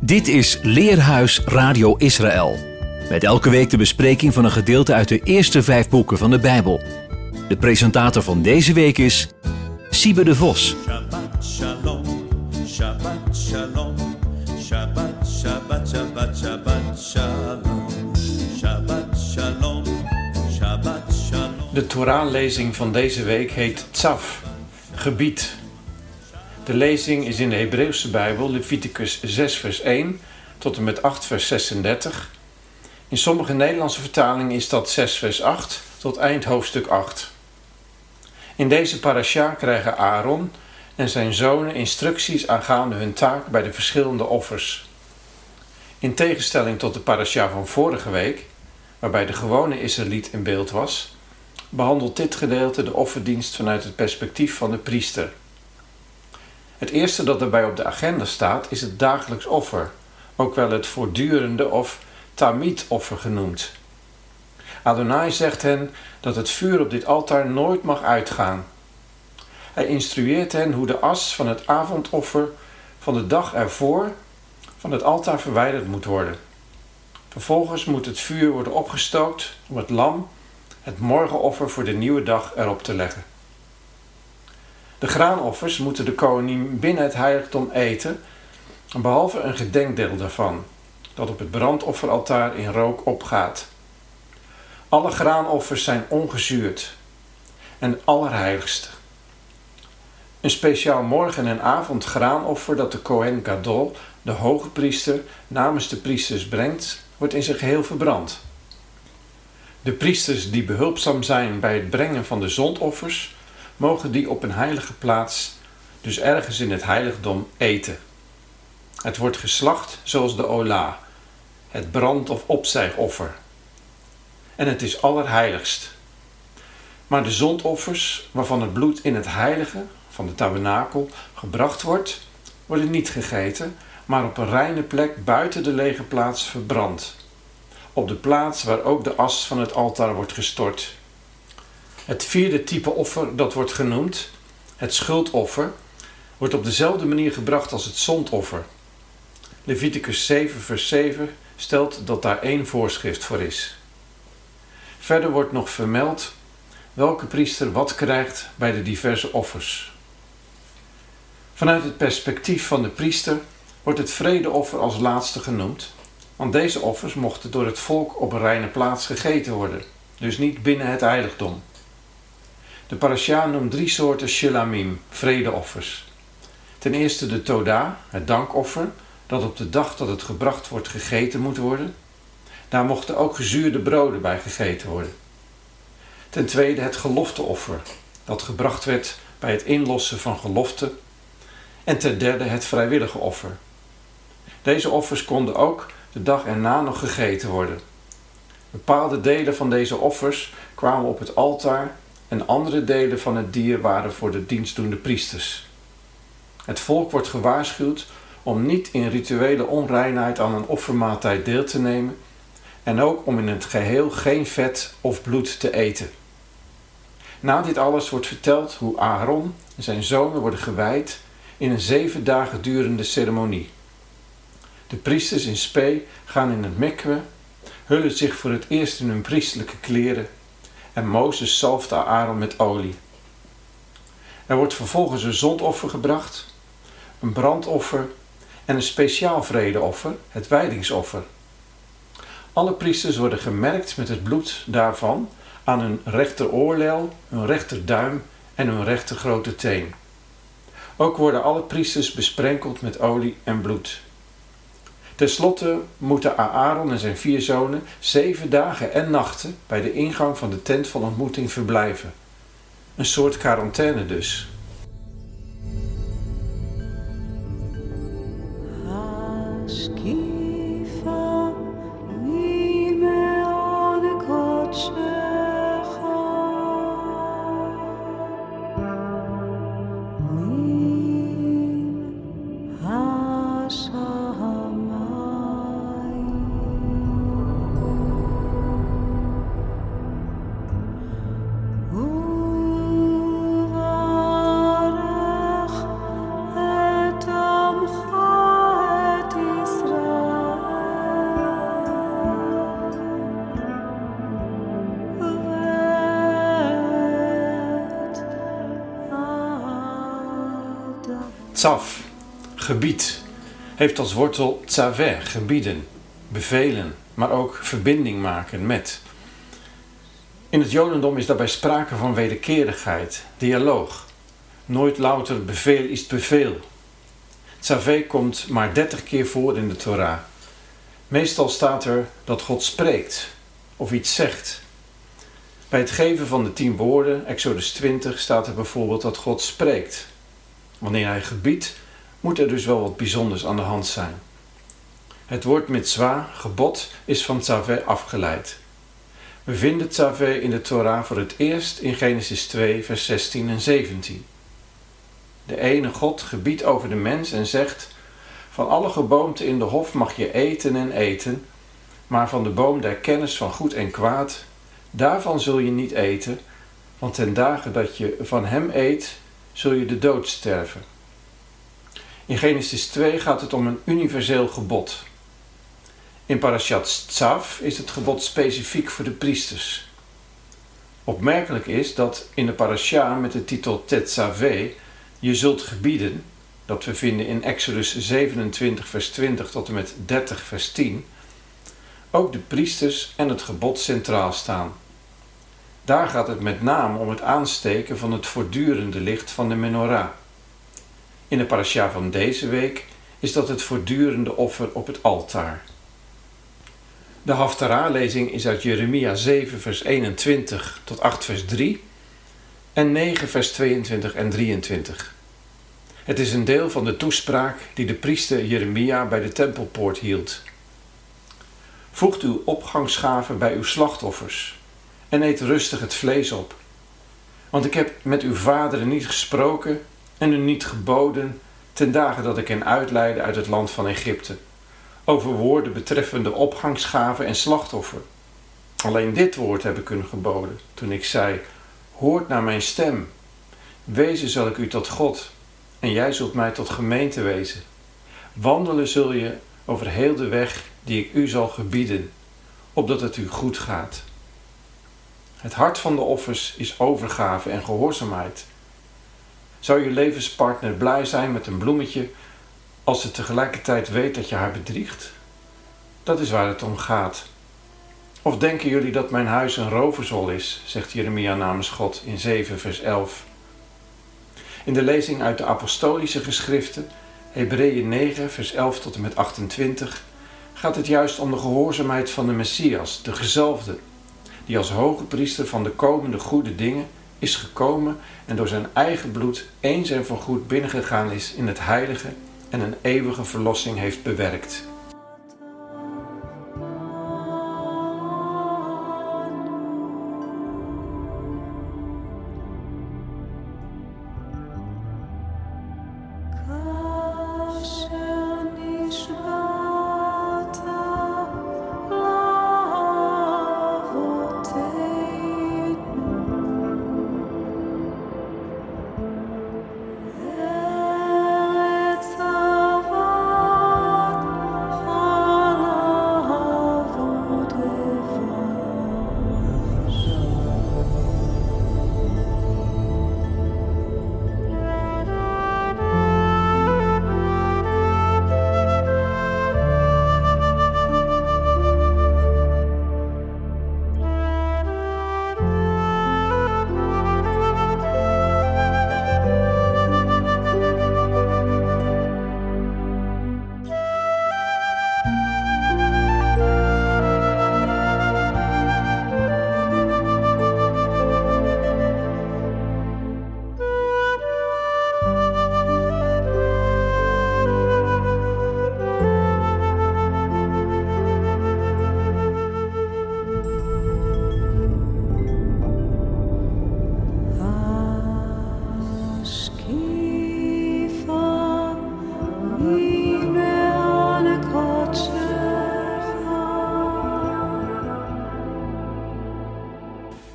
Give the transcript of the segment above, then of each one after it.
Dit is Leerhuis Radio Israël. Met elke week de bespreking van een gedeelte uit de eerste vijf boeken van de Bijbel. De presentator van deze week is Siebe de Vos. Shabbat shalom, Shabbat shalom, Shabbat, Shabbat, Shabbat, Shabbat shalom, Shabbat shalom, Shabbat shalom. De Torahlezing van deze week heet Tsaf, gebied. De lezing is in de Hebreeuwse Bijbel Leviticus 6 vers 1 tot en met 8 vers 36. In sommige Nederlandse vertalingen is dat 6 vers 8 tot eind hoofdstuk 8. In deze parasha krijgen Aaron en zijn zonen instructies aangaande hun taak bij de verschillende offers. In tegenstelling tot de parasha van vorige week, waarbij de gewone Israëliet in beeld was, behandelt dit gedeelte de offerdienst vanuit het perspectief van de priester. Het eerste dat daarbij op de agenda staat is het dagelijks offer, ook wel het voortdurende of tamid-offer genoemd. Adonai zegt hen dat het vuur op dit altaar nooit mag uitgaan. Hij instrueert hen hoe de as van het avondoffer van de dag ervoor van het altaar verwijderd moet worden. Vervolgens moet het vuur worden opgestookt om het lam, het morgenoffer voor de nieuwe dag, erop te leggen. De graanoffers moeten de koning binnen het heiligdom eten, behalve een gedenkdeel daarvan, dat op het brandofferaltaar in rook opgaat. Alle graanoffers zijn ongezuurd en allerheiligste. Een speciaal morgen- en avondgraanoffer dat de Kohen Gadol, de hoge priester, namens de priesters brengt, wordt in zijn geheel verbrand. De priesters die behulpzaam zijn bij het brengen van de zondoffers, mogen die op een heilige plaats, dus ergens in het heiligdom, eten. Het wordt geslacht zoals de ola, het brand- of opstijgoffer. En het is allerheiligst. Maar de zondoffers, waarvan het bloed in het heilige van de tabernakel gebracht wordt, worden niet gegeten, maar op een reine plek buiten de lege plaats verbrand. Op de plaats waar ook de as van het altaar wordt gestort. Het vierde type offer dat wordt genoemd, het schuldoffer, wordt op dezelfde manier gebracht als het zondoffer. Leviticus 7, vers 7 stelt dat daar één voorschrift voor is. Verder wordt nog vermeld welke priester wat krijgt bij de diverse offers. Vanuit het perspectief van de priester wordt het vredeoffer als laatste genoemd, want deze offers mochten door het volk op een reine plaats gegeten worden, dus niet binnen het heiligdom. De parasha noemt drie soorten shilamim, vredeoffers. Ten eerste de toda, het dankoffer, dat op de dag dat het gebracht wordt gegeten moet worden. Daar mochten ook gezuurde broden bij gegeten worden. Ten tweede het gelofteoffer, dat gebracht werd bij het inlossen van gelofte. En ten derde het vrijwillige offer. Deze offers konden ook de dag erna nog gegeten worden. Bepaalde delen van deze offers kwamen op het altaar en andere delen van het dier waren voor de dienstdoende priesters. Het volk wordt gewaarschuwd om niet in rituele onreinheid aan een offermaaltijd deel te nemen en ook om in het geheel geen vet of bloed te eten. Na dit alles wordt verteld hoe Aaron en zijn zonen worden gewijd in een zeven dagen durende ceremonie. De priesters in spe gaan in het mikwe, hullen zich voor het eerst in hun priestelijke kleren en Mozes zalfde Aaron met olie. Er wordt vervolgens een zondoffer gebracht, een brandoffer en een speciaal vredeoffer, het wijdingsoffer. Alle priesters worden gemerkt met het bloed daarvan aan hun rechteroorlel, hun rechterduim en hun rechter grote teen. Ook worden alle priesters besprenkeld met olie en bloed. Ten slotte moeten Aaron en zijn vier zonen zeven dagen en nachten bij de ingang van de tent van ontmoeting verblijven. Een soort quarantaine dus. Tsaf, gebied, heeft als wortel tsaveh, gebieden, bevelen, maar ook verbinding maken met. In het Jodendom is daarbij sprake van wederkerigheid, dialoog. Nooit louter beveel is beveel. Tsaveh komt maar dertig keer voor in de Torah. Meestal staat er dat God spreekt of iets zegt. Bij het geven van de tien woorden, Exodus 20, staat er bijvoorbeeld dat God spreekt. Wanneer hij gebiedt, moet er dus wel wat bijzonders aan de hand zijn. Het woord mitzwa, gebod, is van tzaveh afgeleid. We vinden tzaveh in de Torah voor het eerst in Genesis 2, vers 16 en 17. De ene God gebiedt over de mens en zegt: Van alle geboomten in de hof mag je eten en eten, maar van de boom der kennis van goed en kwaad, daarvan zul je niet eten, want ten dagen dat je van hem eet, zul je de dood sterven. In Genesis 2 gaat het om een universeel gebod. In Parashat Tzav is het gebod specifiek voor de priesters. Opmerkelijk is dat in de parasha met de titel Tetzaveh, je zult gebieden, dat we vinden in Exodus 27 vers 20 tot en met 30 vers 10, ook de priesters en het gebod centraal staan. Daar gaat het met name om het aansteken van het voortdurende licht van de menorah. In de parasha van deze week is dat het voortdurende offer op het altaar. De Haftarah-lezing is uit Jeremia 7 vers 21 tot 8 vers 3 en 9 vers 22 en 23. Het is een deel van de toespraak die de priester Jeremia bij de tempelpoort hield. Voegt uw opgangsgaven bij uw slachtoffers en eet rustig het vlees op. Want ik heb met uw vaderen niet gesproken en u niet geboden ten dagen dat ik hen uitleidde uit het land van Egypte, over woorden betreffende opgangsgaven en slachtoffer. Alleen dit woord heb ik hun geboden, toen ik zei, hoort naar mijn stem. Wezen zal ik u tot God, en jij zult mij tot gemeente wezen. Wandelen zul je over heel de weg die ik u zal gebieden, opdat het u goed gaat. Het hart van de offers is overgave en gehoorzaamheid. Zou je levenspartner blij zijn met een bloemetje als ze tegelijkertijd weet dat je haar bedriegt? Dat is waar het om gaat. Of denken jullie dat mijn huis een roverzol is, zegt Jeremia namens God in 7 vers 11. In de lezing uit de apostolische geschriften, Hebreeën 9 vers 11 tot en met 28, gaat het juist om de gehoorzaamheid van de Messias, de gezalfde, die als hoge priester van de komende goede dingen is gekomen en door zijn eigen bloed eens en voorgoed binnengegaan is in het heilige en een eeuwige verlossing heeft bewerkt.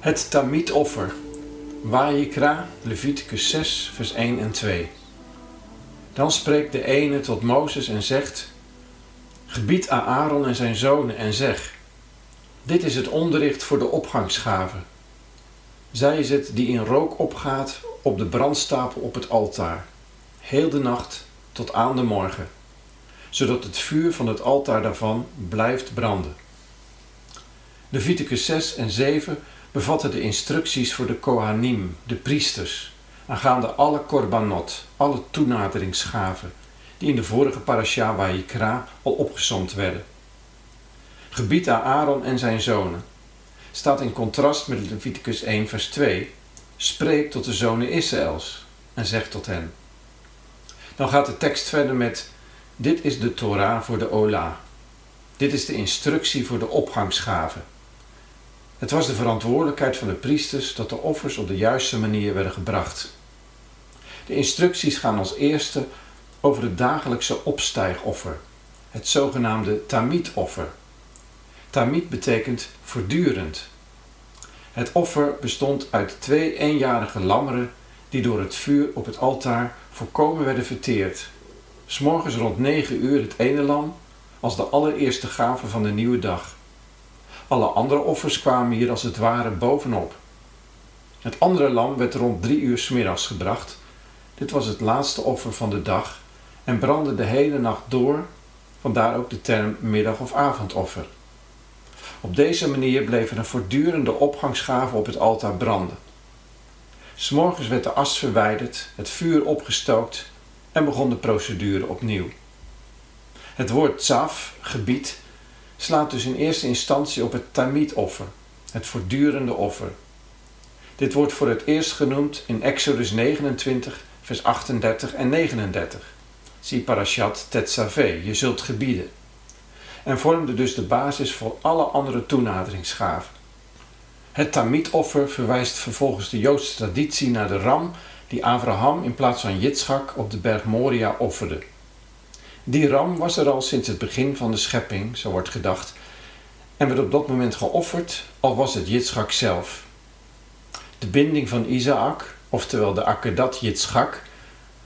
Het Tamid-offer. Wajikra, Leviticus 6, vers 1 en 2. Dan spreekt de ene tot Mozes en zegt: Gebied aan Aaron en zijn zonen en zeg: Dit is het onderricht voor de opgangsgave. Zij is het die in rook opgaat op de brandstapel op het altaar. heel de nacht tot aan de morgen, zodat het vuur van het altaar daarvan blijft branden. Leviticus 6 en 7 bevatten de instructies voor de Kohanim, de priesters, aangaande alle korbanot, alle toenaderingsgaven, die in de vorige parasha Wayikra al opgezomd werden. Gebied aan Aaron en zijn zonen staat in contrast met Leviticus 1 vers 2, spreek tot de zonen Israëls en zegt tot hen. Dan gaat de tekst verder met, dit is de Torah voor de Ola. Dit is de instructie voor de opgangsgaven. Het was de verantwoordelijkheid van de priesters dat de offers op de juiste manier werden gebracht. De instructies gaan als eerste over het dagelijkse opstijgoffer, het zogenaamde Tamid-offer. Tamid betekent voortdurend. Het offer bestond uit twee eenjarige lammeren die door het vuur op het altaar volkomen werden verteerd. S'morgens rond 9 uur het ene lam als de allereerste gave van de nieuwe dag. Alle andere offers kwamen hier als het ware bovenop. Het andere lam werd rond drie uur smiddags gebracht. Dit was het laatste offer van de dag en brandde de hele nacht door, vandaar ook de term middag- of avondoffer. Op deze manier bleef er een voortdurende opgangsgave op het altaar branden. S'morgens werd de as verwijderd, het vuur opgestookt en begon de procedure opnieuw. Het woord tsaf, gebied, slaat dus in eerste instantie op het tamid-offer, het voortdurende offer. Dit wordt voor het eerst genoemd in Exodus 29, vers 38 en 39. Zie Parashat Tetzaveh, je zult gebieden. En vormde dus de basis voor alle andere toenaderingsgaven. Het Tamid-offer verwijst vervolgens de Joodse traditie naar de ram die Abraham in plaats van Jitschak op de berg Moria offerde. Die ram was er al sinds het begin van de schepping, zo wordt gedacht, en werd op dat moment geofferd, al was het Jitschak zelf. De binding van Isaac, oftewel de Akedat Jitschak,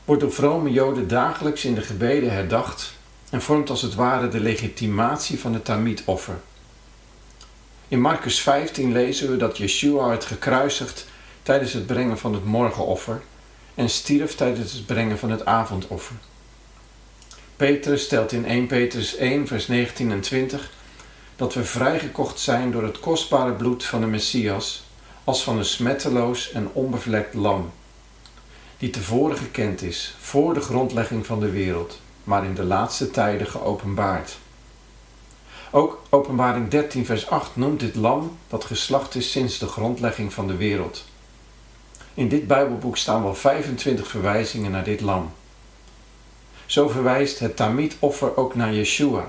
wordt door vrome Joden dagelijks in de gebeden herdacht en vormt als het ware de legitimatie van het Tamid-offer. In Marcus 15 lezen we dat Yeshua werd gekruisigd tijdens het brengen van het morgenoffer en stierf tijdens het brengen van het avondoffer. Petrus stelt in 1 Petrus 1, vers 19 en 20 dat we vrijgekocht zijn door het kostbare bloed van de Messias als van een smetteloos en onbevlekt lam, die tevoren gekend is voor de grondlegging van de wereld, maar in de laatste tijden geopenbaard. Ook Openbaring 13, vers 8 noemt dit lam dat geslacht is sinds de grondlegging van de wereld. In dit Bijbelboek staan wel 25 verwijzingen naar dit lam. Zo verwijst het Tamid-offer ook naar Yeshua,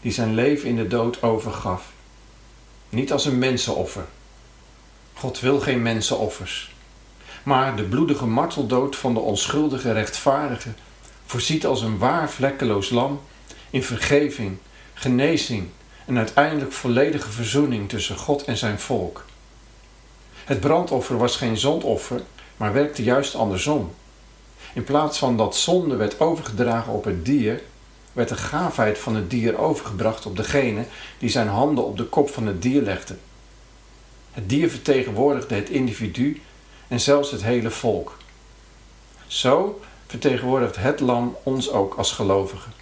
die zijn leven in de dood overgaf. Niet als een mensenoffer. God wil geen mensenoffers. Maar de bloedige marteldood van de onschuldige rechtvaardige voorziet als een waar vlekkeloos lam in vergeving, genezing en uiteindelijk volledige verzoening tussen God en zijn volk. Het brandoffer was geen zondoffer, maar werkte juist andersom. In plaats van dat zonde werd overgedragen op het dier, werd de gaafheid van het dier overgebracht op degene die zijn handen op de kop van het dier legde. Het dier vertegenwoordigde het individu en zelfs het hele volk. Zo vertegenwoordigt het lam ons ook als gelovigen.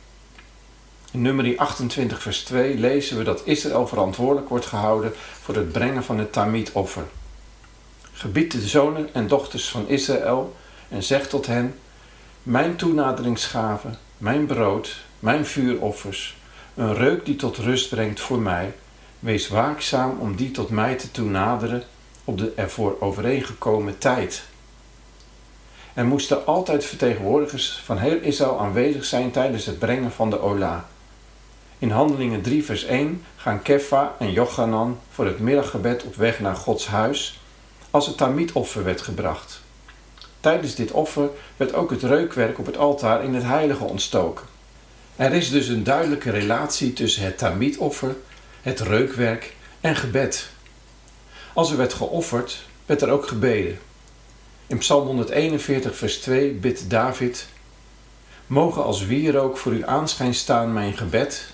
In nummer 28 vers 2 lezen we dat Israël verantwoordelijk wordt gehouden voor het brengen van het Tamid-offer. Gebied de zonen en dochters van Israël en zeg tot hen, mijn toenaderingsgave, mijn brood, mijn vuuroffers, een reuk die tot rust brengt voor mij, wees waakzaam om die tot mij te toenaderen op de ervoor overeengekomen tijd. Er moesten altijd vertegenwoordigers van heel Israël aanwezig zijn tijdens het brengen van de Ola. In Handelingen 3 vers 1 gaan Kefa en Jochanan voor het middaggebed op weg naar Gods huis als het Tamid-offer werd gebracht. Tijdens dit offer werd ook het reukwerk op het altaar in het heilige ontstoken. Er is dus een duidelijke relatie tussen het Tamid-offer, het reukwerk en gebed. Als er werd geofferd, werd er ook gebeden. In Psalm 141, vers 2 bidt David: Mogen als wierook voor u aanschijn staan mijn gebed,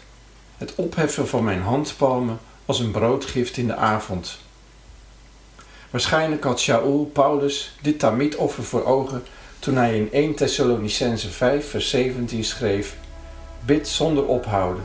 het opheffen van mijn handpalmen als een broodgift in de avond. Waarschijnlijk had Shaul Paulus dit Tamid-offer voor ogen toen hij in 1 Thessalonicense 5 vers 17 schreef: Bid zonder ophouden.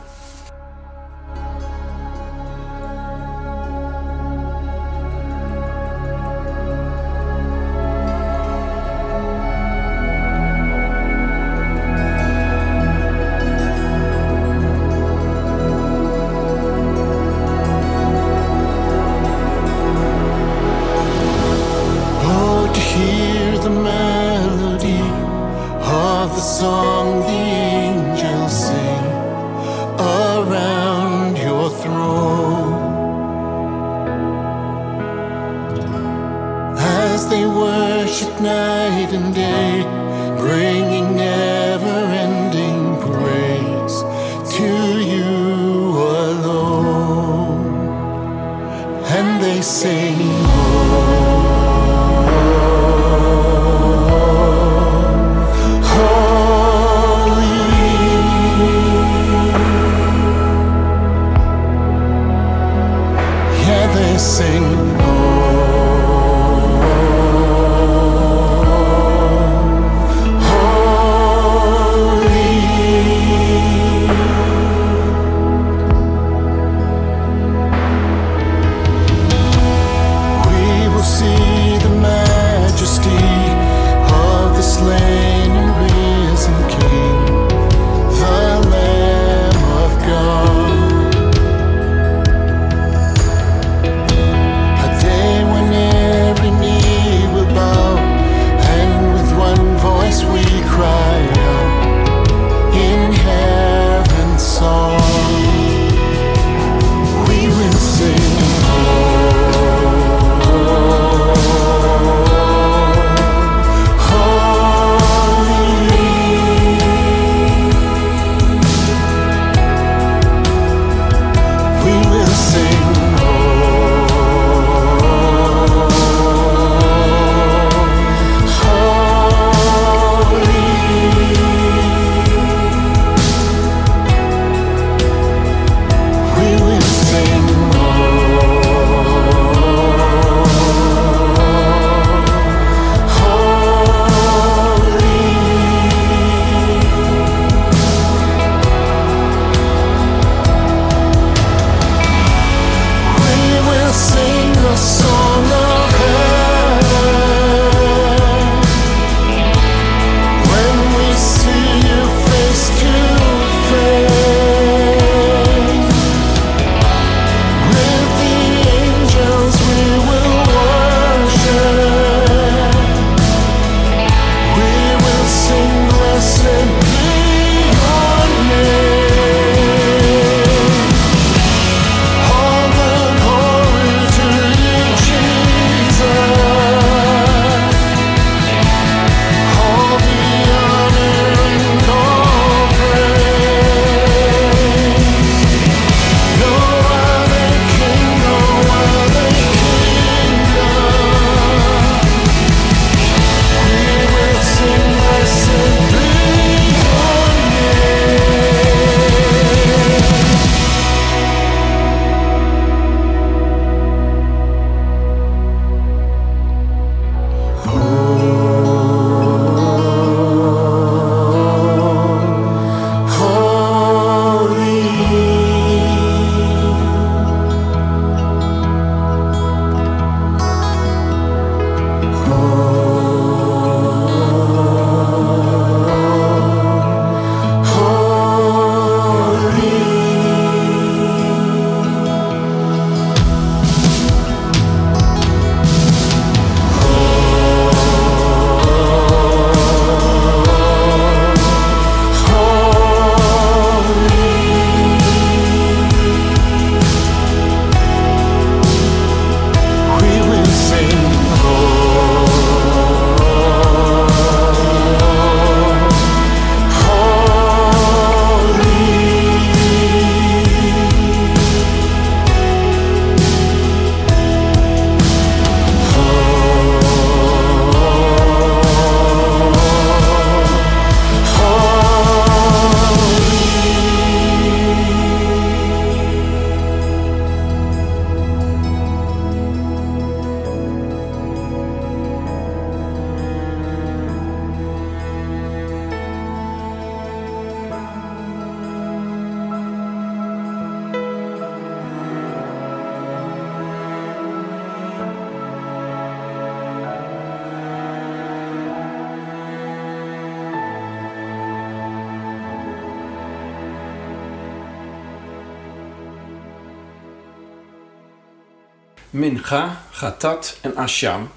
Mincha, Gatat en Asham,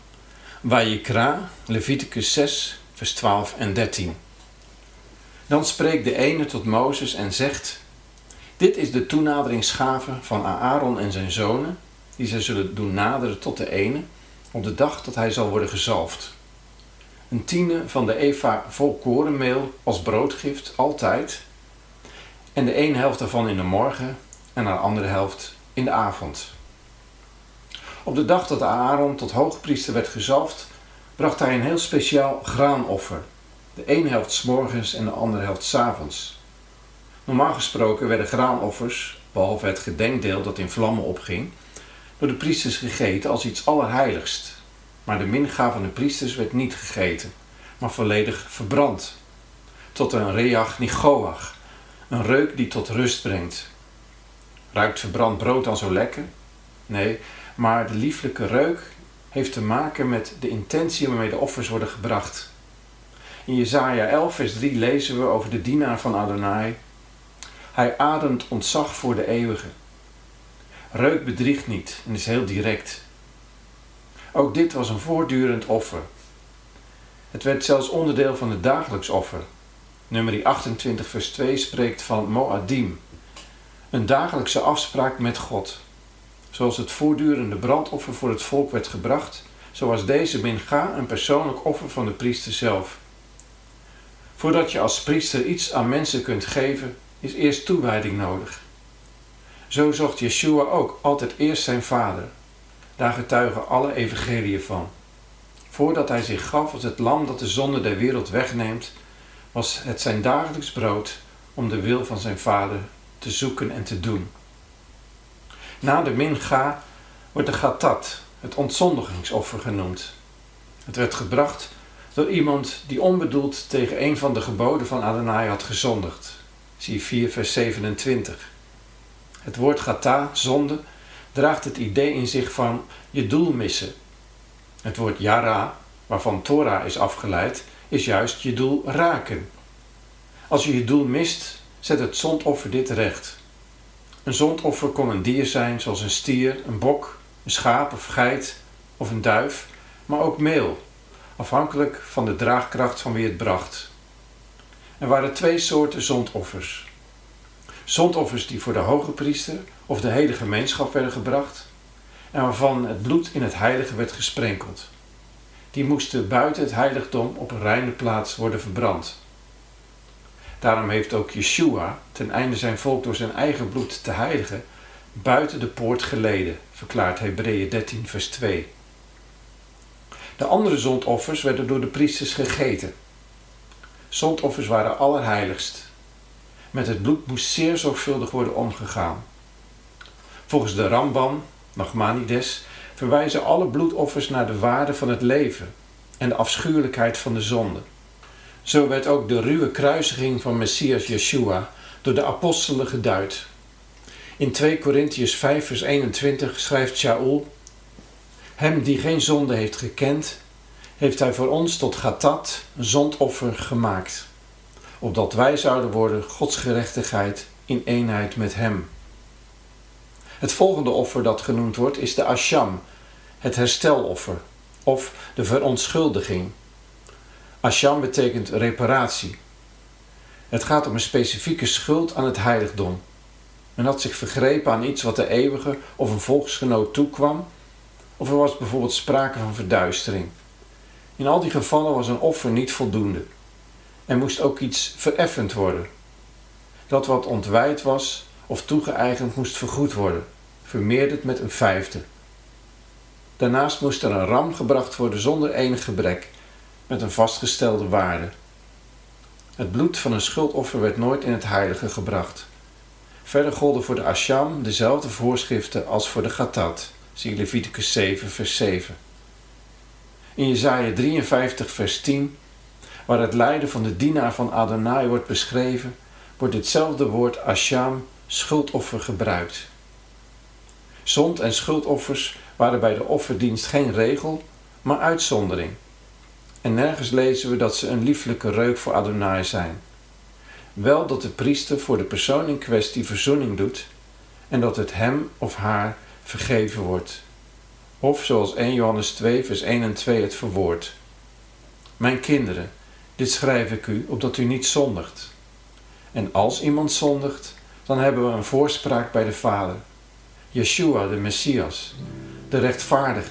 Vayikra, Leviticus 6, vers 12 en 13. Dan spreekt de ene tot Mozes en zegt: Dit is de toenaderingsgave van Aaron en zijn zonen, die zij zullen doen naderen tot de ene, op de dag dat hij zal worden gezalfd. Een tiende van de eva vol korenmeel als broodgift, altijd, en de ene helft daarvan in de morgen en de andere helft in de avond. Op de dag dat Aaron tot hoogpriester werd gezalfd, bracht hij een heel speciaal graanoffer. De ene helft s morgens en de andere helft s avonds. Normaal gesproken werden graanoffers, behalve het gedenkdeel dat in vlammen opging, door de priesters gegeten als iets allerheiligst. Maar de minga van de priesters werd niet gegeten, maar volledig verbrand. Tot een reach nigoach, een reuk die tot rust brengt. Ruikt verbrand brood dan zo lekker? Nee, maar de lieflijke reuk heeft te maken met de intentie waarmee de offers worden gebracht. In Jesaja 11, vers 3 lezen we over de dienaar van Adonai. Hij ademt ontzag voor de eeuwige. Reuk bedriegt niet en is heel direct. Ook dit was een voortdurend offer. Het werd zelfs onderdeel van het dagelijks offer. Nummer 28, vers 2 spreekt van Moadim, een dagelijkse afspraak met God. Zoals het voortdurende brandoffer voor het volk werd gebracht, zo was deze mincha een persoonlijk offer van de priester zelf. Voordat je als priester iets aan mensen kunt geven, is eerst toewijding nodig. Zo zocht Yeshua ook altijd eerst zijn vader. Daar getuigen alle evangeliën van. Voordat hij zich gaf als het lam dat de zonde der wereld wegneemt, was het zijn dagelijks brood om de wil van zijn vader te zoeken en te doen. Na de mincha wordt de gatat, het ontzondigingsoffer genoemd. Het werd gebracht door iemand die onbedoeld tegen een van de geboden van Adonai had gezondigd. Zie 4 vers 27. Het woord gata, zonde, draagt het idee in zich van je doel missen. Het woord yara, waarvan Torah is afgeleid, is juist je doel raken. Als je je doel mist, zet het zondoffer dit recht. Een zondoffer kon een dier zijn, zoals een stier, een bok, een schaap of geit of een duif, maar ook meel, afhankelijk van de draagkracht van wie het bracht. Er waren twee soorten zondoffers. Zondoffers die voor de hoge priester of de hele gemeenschap werden gebracht en waarvan het bloed in het heilige werd gesprenkeld. Die moesten buiten het heiligdom op een reine plaats worden verbrand. Daarom heeft ook Yeshua, ten einde zijn volk door zijn eigen bloed te heiligen, buiten de poort geleden, verklaart Hebreeën 13, vers 2. De andere zondoffers werden door de priesters gegeten. Zondoffers waren allerheiligst. Met het bloed moest zeer zorgvuldig worden omgegaan. Volgens de Ramban, Nachmanides, verwijzen alle bloedoffers naar de waarde van het leven en de afschuwelijkheid van de zonde. Zo werd ook de ruwe kruisiging van Messias Yeshua door de apostelen geduid. In 2 Korintiërs 5 vers 21 schrijft Shaul: Hem die geen zonde heeft gekend, heeft hij voor ons tot gatat, zondoffer, gemaakt, opdat wij zouden worden Gods gerechtigheid in eenheid met hem. Het volgende offer dat genoemd wordt is de asham, het hersteloffer, of de verontschuldiging. Asham betekent reparatie. Het gaat om een specifieke schuld aan het heiligdom. Men had zich vergrepen aan iets wat de eeuwige of een volksgenoot toekwam, of er was bijvoorbeeld sprake van verduistering. In al die gevallen was een offer niet voldoende. Er moest ook iets vereffend worden. Dat wat ontwijd was of toegeëigend moest vergoed worden, vermeerderd met een vijfde. Daarnaast moest er een ram gebracht worden zonder enig gebrek, met een vastgestelde waarde. Het bloed van een schuldoffer werd nooit in het heilige gebracht. Verder golden voor de asham dezelfde voorschriften als voor de gatat. Zie Leviticus 7, vers 7. In Jesaja 53, vers 10, waar het lijden van de dienaar van Adonai wordt beschreven, wordt ditzelfde woord asham, schuldoffer, gebruikt. Zond- en schuldoffers waren bij de offerdienst geen regel, maar uitzondering. En nergens lezen we dat ze een lieflijke reuk voor Adonai zijn. Wel dat de priester voor de persoon in kwestie verzoening doet en dat het hem of haar vergeven wordt. Of zoals 1 Johannes 2, vers 1 en 2 het verwoordt. Mijn kinderen, dit schrijf ik u opdat u niet zondigt. En als iemand zondigt, dan hebben we een voorspraak bij de Vader. Yeshua, de Messias, de rechtvaardige.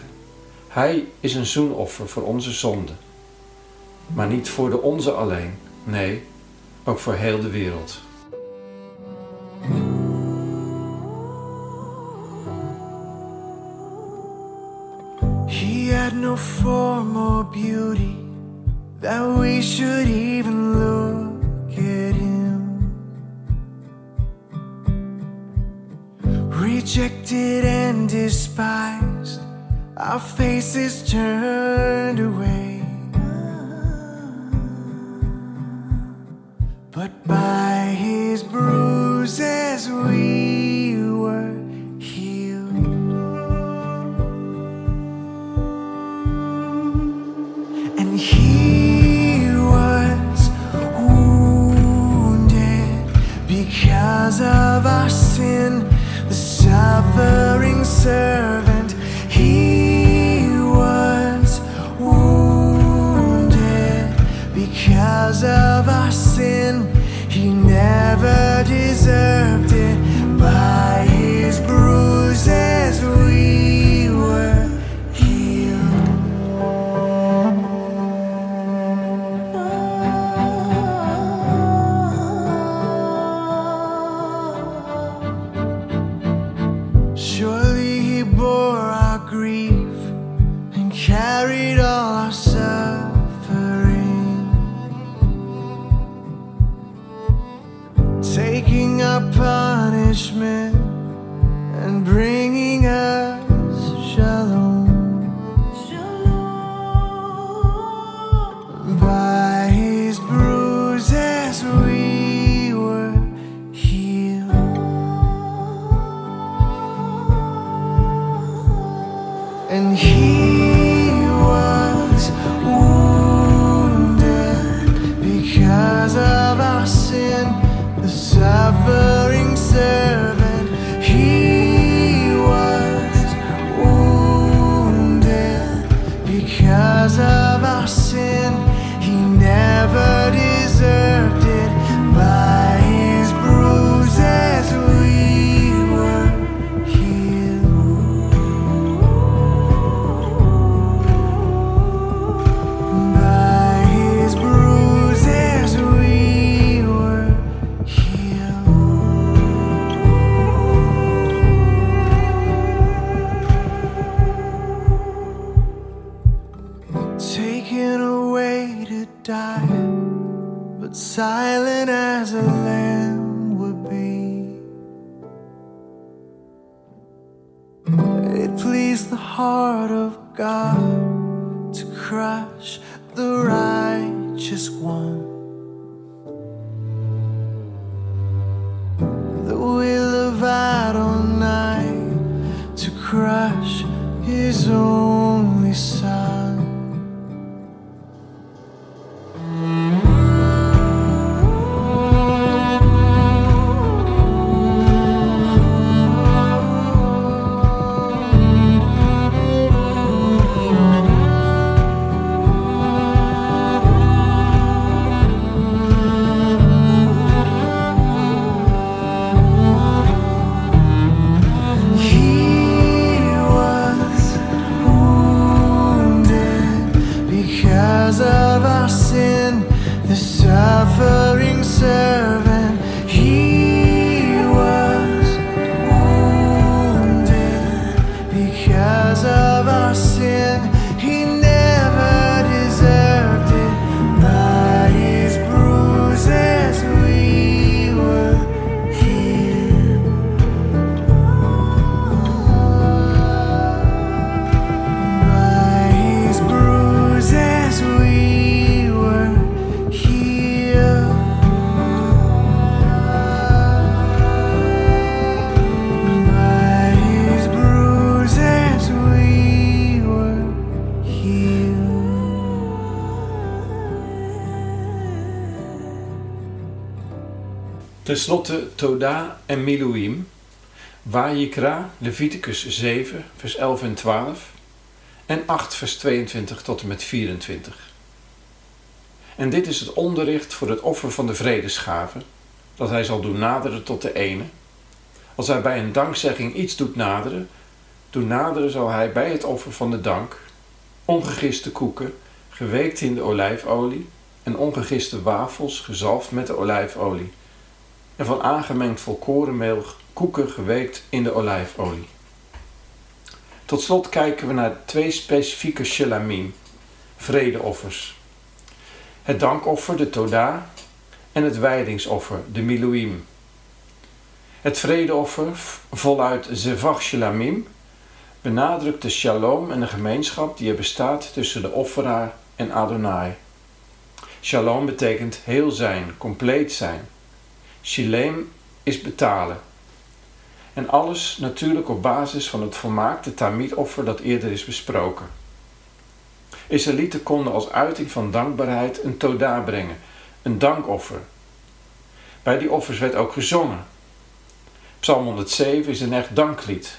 Hij is een zoenoffer voor onze zonden. Maar niet voor de onze alleen, nee, ook voor heel de wereld. He had no form or beauty that we should even look at him. Rejected and despised, our faces turned away. But by his bruises we And he crash is over. Ten slotte Toda en Miluim, Wajikra, Leviticus 7, vers 11 en 12. en 8 vers 22 tot en met 24. En dit is het onderricht voor het offer van de vredesgave, dat hij zal doen naderen tot de ene. Als hij bij een dankzegging iets doet naderen, doen naderen zal hij bij het offer van de dank ongegiste koeken, geweekt in de olijfolie, en ongegiste wafels, gezalfd met de olijfolie, en van aangemengd volkorenmeel koeken geweekt in de olijfolie. Tot slot kijken we naar twee specifieke shelamim, vredeoffers. Het dankoffer, de Toda, en het wijdingsoffer, de Miluim. Het vredeoffer, voluit Zevach Shelamim, benadrukt de shalom en de gemeenschap die er bestaat tussen de offeraar en Adonai. Shalom betekent heel zijn, compleet zijn. Shalem is betalen. En alles natuurlijk op basis van het volmaakte Tamid-offer dat eerder is besproken. Israëlieten konden als uiting van dankbaarheid een toda brengen, een dankoffer. Bij die offers werd ook gezongen. Psalm 107 is een echt danklied.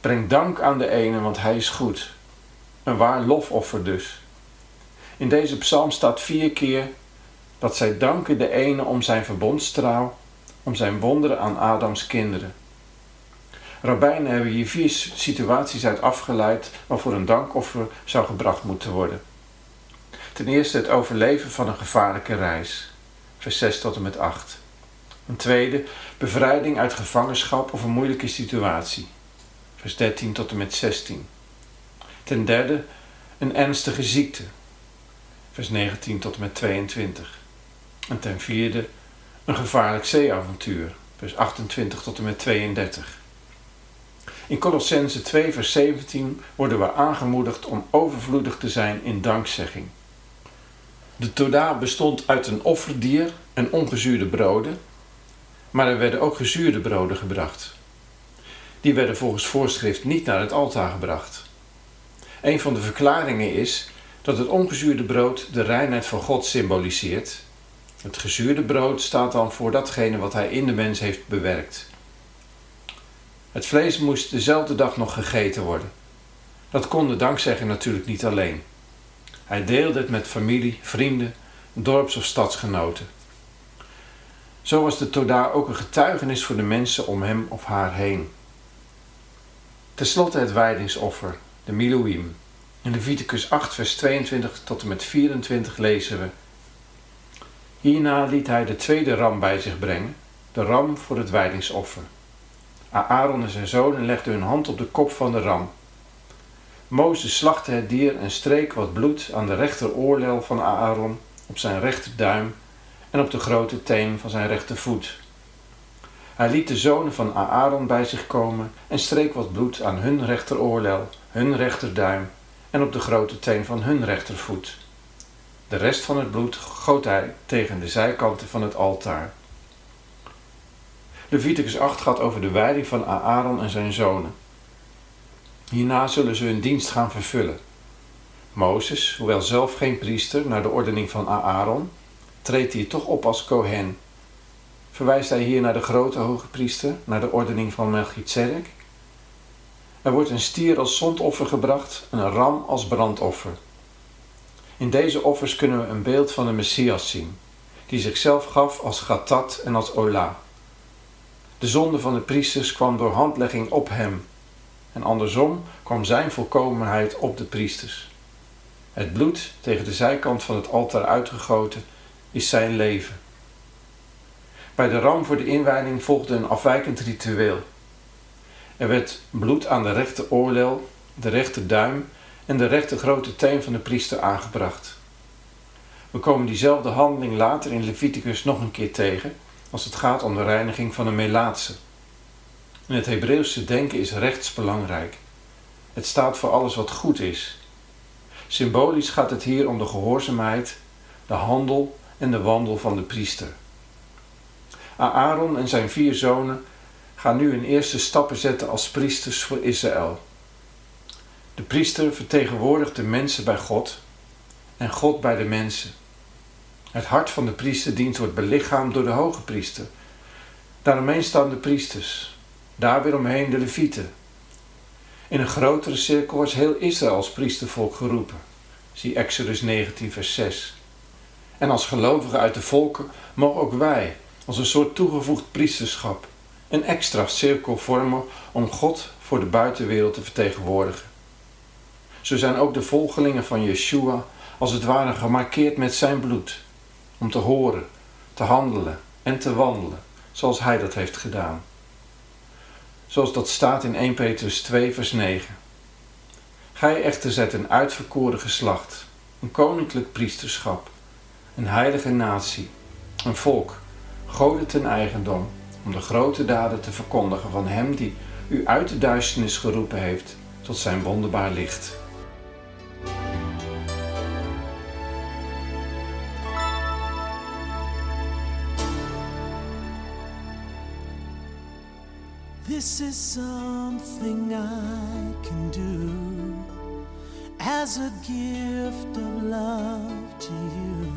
Breng dank aan de ene, want hij is goed. Een waar lofoffer dus. In deze psalm staat vier keer dat zij danken de ene om zijn verbondstrouw, om zijn wonderen aan Adams kinderen. Rabbijnen hebben hier vier situaties uit afgeleid waarvoor een dankoffer zou gebracht moeten worden. Ten eerste het overleven van een gevaarlijke reis, vers 6 tot en met 8. Een tweede, bevrijding uit gevangenschap of een moeilijke situatie, vers 13 tot en met 16. Ten derde, een ernstige ziekte, vers 19 tot en met 22. En ten vierde, een gevaarlijk zeeavontuur, vers 28 tot en met 32. In Colossense 2, vers 17 worden we aangemoedigd om overvloedig te zijn in dankzegging. De Toda bestond uit een offerdier en ongezuurde broden, maar er werden ook gezuurde broden gebracht. Die werden volgens voorschrift niet naar het altaar gebracht. Een van de verklaringen is dat het ongezuurde brood de reinheid van God symboliseert. Het gezuurde brood staat dan voor datgene wat hij in de mens heeft bewerkt. Het vlees moest dezelfde dag nog gegeten worden. Dat kon de dankzegger natuurlijk niet alleen. Hij deelde het met familie, vrienden, dorps- of stadsgenoten. Zo was de Toda ook een getuigenis voor de mensen om hem of haar heen. Ten slotte het wijdingsoffer, de Miluim. In Leviticus 8, vers 22 tot en met 24 lezen we. Hierna liet hij de tweede ram bij zich brengen, de ram voor het wijdingsoffer. Aaron en zijn zonen legden hun hand op de kop van de ram. Mozes slachtte het dier en streek wat bloed aan de rechteroorlel van Aaron, op zijn rechterduim en op de grote teen van zijn rechtervoet. Hij liet de zonen van Aaron bij zich komen en streek wat bloed aan hun rechteroorlel, hun rechterduim en op de grote teen van hun rechtervoet. De rest van het bloed goot hij tegen de zijkanten van het altaar. Leviticus 8 gaat over de wijding van Aaron en zijn zonen. Hierna zullen ze hun dienst gaan vervullen. Mozes, hoewel zelf geen priester naar de ordening van Aaron, treedt hier toch op als Kohen. Verwijst hij hier naar de grote hoge priester, naar de ordening van Melchizedek? Er wordt een stier als zondoffer gebracht en een ram als brandoffer. In deze offers kunnen we een beeld van de Messias zien, die zichzelf gaf als gatat en als ola. De zonde van de priesters kwam door handlegging op hem, en andersom kwam zijn volkomenheid op de priesters. Het bloed tegen de zijkant van het altaar uitgegoten is zijn leven. Bij de ram voor de inwijding volgde een afwijkend ritueel. Er werd bloed aan de rechter oorlel, de rechter duim en de rechter grote teen van de priester aangebracht. We komen diezelfde handeling later in Leviticus nog een keer tegen als het gaat om de reiniging van een melaatse. In het Hebreeuwse denken is rechts belangrijk. Het staat voor alles wat goed is. Symbolisch gaat het hier om de gehoorzaamheid, de handel en de wandel van de priester. Aaron en zijn vier zonen gaan nu hun eerste stappen zetten als priesters voor Israël. De priester vertegenwoordigt de mensen bij God en God bij de mensen. Het hart van de priesterdienst wordt belichaamd door de hoge priester. Daaromheen staan de priesters, daar weer omheen de levieten. In een grotere cirkel wordt heel Israël als priestervolk geroepen. Zie Exodus 19, vers 6. En als gelovigen uit de volken mogen ook wij, als een soort toegevoegd priesterschap, een extra cirkel vormen om God voor de buitenwereld te vertegenwoordigen. Zo zijn ook de volgelingen van Yeshua als het ware gemarkeerd met zijn bloed, om te horen, te handelen en te wandelen zoals hij dat heeft gedaan. Zoals dat staat in 1 Petrus 2, vers 9. Gij echter zet een uitverkoren geslacht, een koninklijk priesterschap, een heilige natie, een volk, goden ten eigendom, om de grote daden te verkondigen van Hem die u uit de duisternis geroepen heeft tot zijn wonderbaar licht. This is something I can do as a gift of love to you.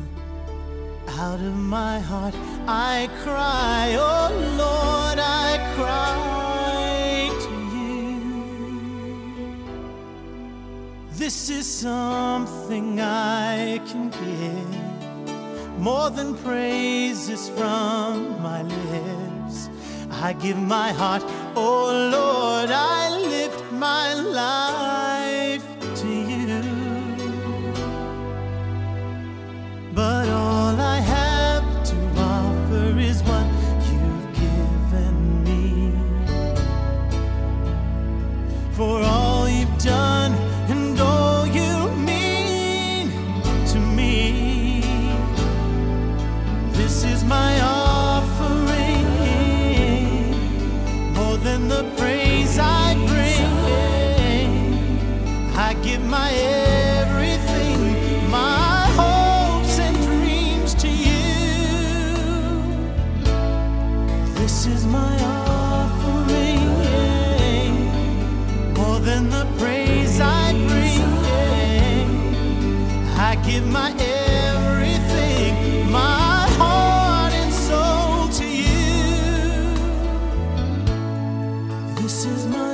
Out of my heart I cry, oh Lord, I cry to you. This is something I can give more than praises from my lips. I give my heart, oh Lord, I lift my life give my everything, my heart and soul to you. This is my